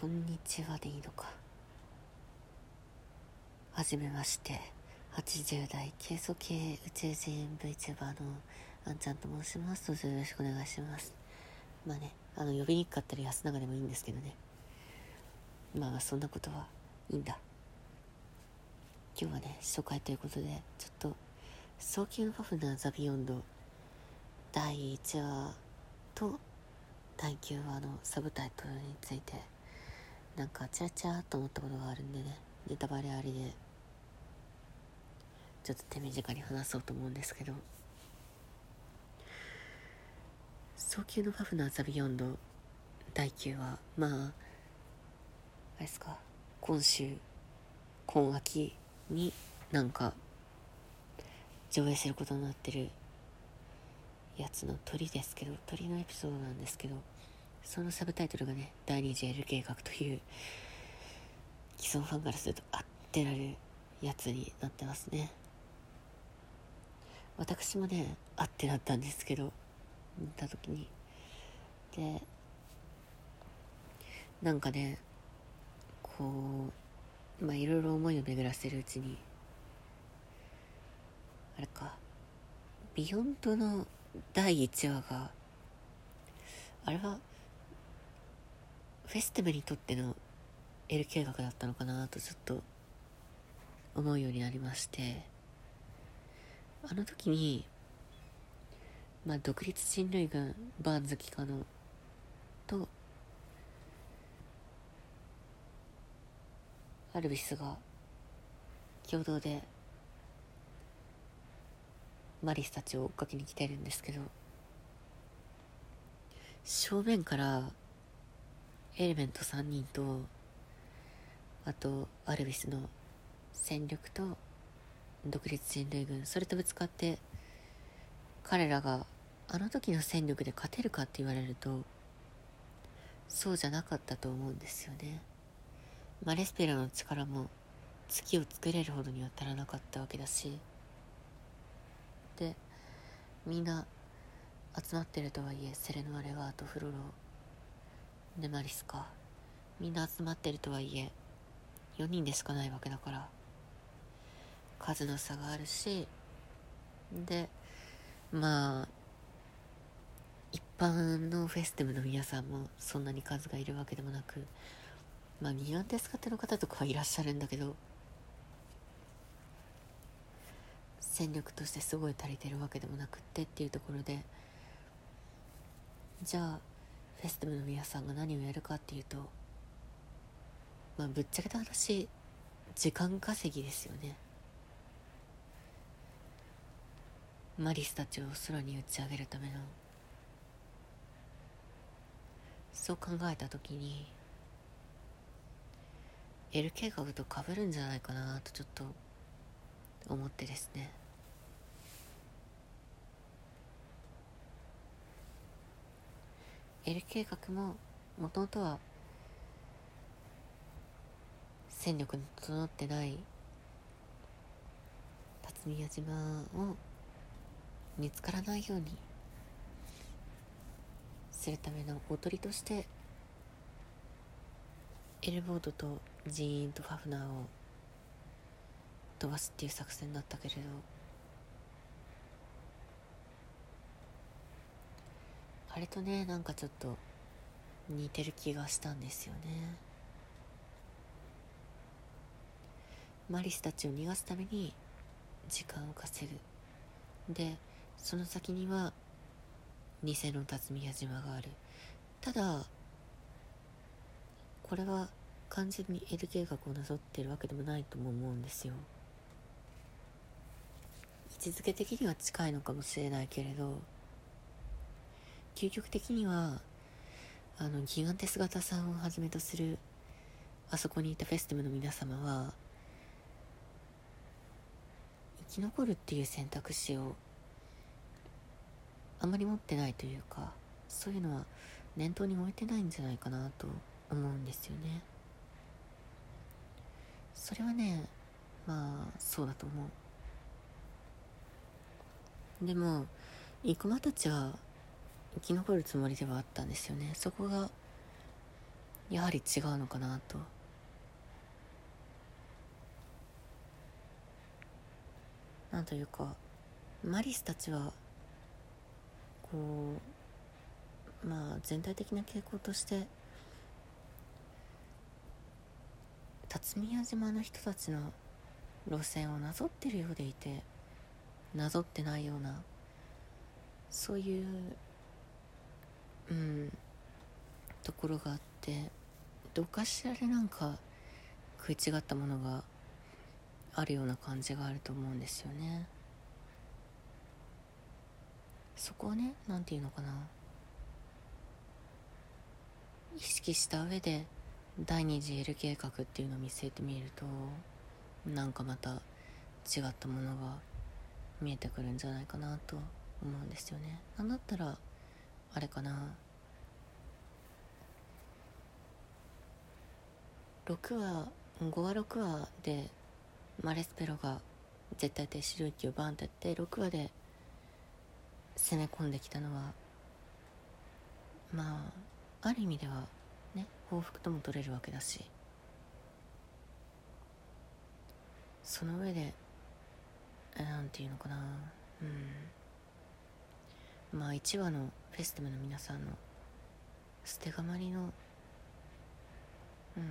こんにちはでいいのか。はじめまして。80代軽素系宇宙人 VTuber のあんちゃんと申します。どうぞよろしくお願いします。まあねあの呼びにくかったら安永でもいいんですけどね。まあそんなことはいいんだ。今日はね初回ということでちょっと早急のパフナーザビヨンド第1話と第9話のサブタイトルについてなんかチラチラと思ったことがあるんでね。ネタバレありで。ちょっと手短に話そうと思うんですけど。早急のパフナーザビヨンド第9話。まああれですか。今週。今秋になんか上映することになってるやつの鳥ですけど。鳥のエピソードなんですけど。そのサブタイトルがね第2次 L 計画という既存ファンからするとあってなるやつになってますね。私もねあってなったんですけど見た時に。でなんかねこうまあいろいろ思いを巡らせるうちにあれかビヨンドの第1話があれはフェストゥムにとっての L 計画だったのかなとちょっと思うようになりましてあの時にまあ独立人類軍バーンズ機関のとアルビスが共同でマリスたちを追っかけに来てるんですけど正面からエレメント3人とあとアルビスの戦力と独立人類軍それとぶつかって彼らがあの時の戦力で勝てるかって言われるとそうじゃなかったと思うんですよね。マレスペラの力も月を作れるほどには足らなかったわけだし。でみんな集まってるとはいえセレノア・レガートフロロネマリスか？みんな集まってるとはいえ4人でしかないわけだから。数の差があるしでまあ一般のフェスティブの皆さんもそんなに数がいるわけでもなくまあギガンテスカテの方とかはいらっしゃるんだけど戦力としてすごい足りてるわけでもなくってっていうところでじゃあフェスティブの皆さんが何をやるかっていうとまあぶっちゃけた話時間稼ぎですよね。マリスたちを空に打ち上げるための。そう考えた時に L 計画と被るんじゃないかなとちょっと思ってですね。L 計画ももともとは戦力の整ってない辰巳島を見つからないようにするためのおとりとしてエルボードとジーンとファフナーを飛ばすっていう作戦だったけれどあれとねなんかちょっと似てる気がしたんですよね。マリスたちを逃がすために時間を稼ぐ。でその先には偽の辰巳矢島がある。ただこれは完全に L 計画をなぞってるわけでもないとも思うんですよ。位置づけ的には近いのかもしれないけれど究極的にはあのギガンテス型さんをはじめとするあそこにいたフェスティブの皆様は生き残るっていう選択肢をあまり持ってないというかそういうのは念頭に置いてないんじゃないかなと思うんですよね。それはねまあそうだと思う。でも生駒たちは生き残るつもりではあったんですよね。そこがやはり違うのかなと。なんというかマリスたちはこうまあ全体的な傾向として辰巳屋島の人たちの路線をなぞってるようでいてなぞってないようなそういううん。ところがあってどかしらでなんか食い違ったものがあるような感じがあると思うんですよね。そこをね何て言うのかな。意識した上で第二次 L 計画っていうのを見据えてみるとなんかまた違ったものが見えてくるんじゃないかなと思うんですよね。なんだったらあれかな。6話5話6話でマレスペロが絶対停止領域をバンってやって6話で攻め込んできたのはまあある意味ではね報復とも取れるわけだしその上で何て言うのかな。うん。まあ1話のフェスティムの皆さんの捨てがまりのうん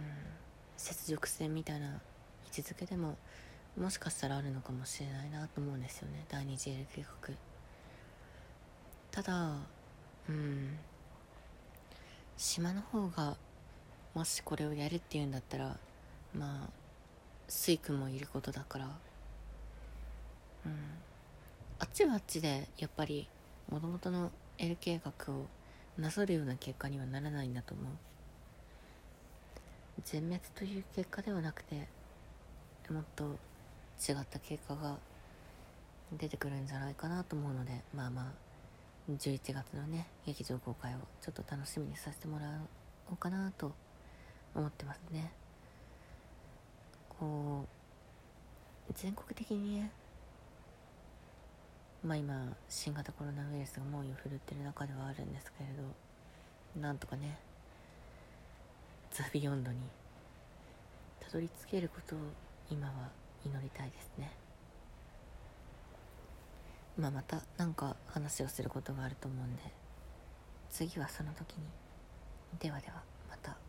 雪辱戦みたいな位置づけでももしかしたらあるのかもしれないなと思うんですよね。第二次 L 計画ただうん島の方がもしこれをやるっていうんだったらまあスイ君もいることだからうんあっちはあっちでやっぱりもともとの L 計画をなぞるような結果にはならないんだと思う。全滅という結果ではなくてもっと違った結果が出てくるんじゃないかなと思うのでまあまあ11月のね劇場公開をちょっと楽しみにさせてもらおうかなと思ってますね。こう全国的にねまあ今新型コロナウイルスが猛威を振るってる中ではあるんですけれどなんとかねザ・ビヨンドにたどり着けることを今は祈りたいですねまあまた何か話をすることがあると思うんで次はその時にではではまた。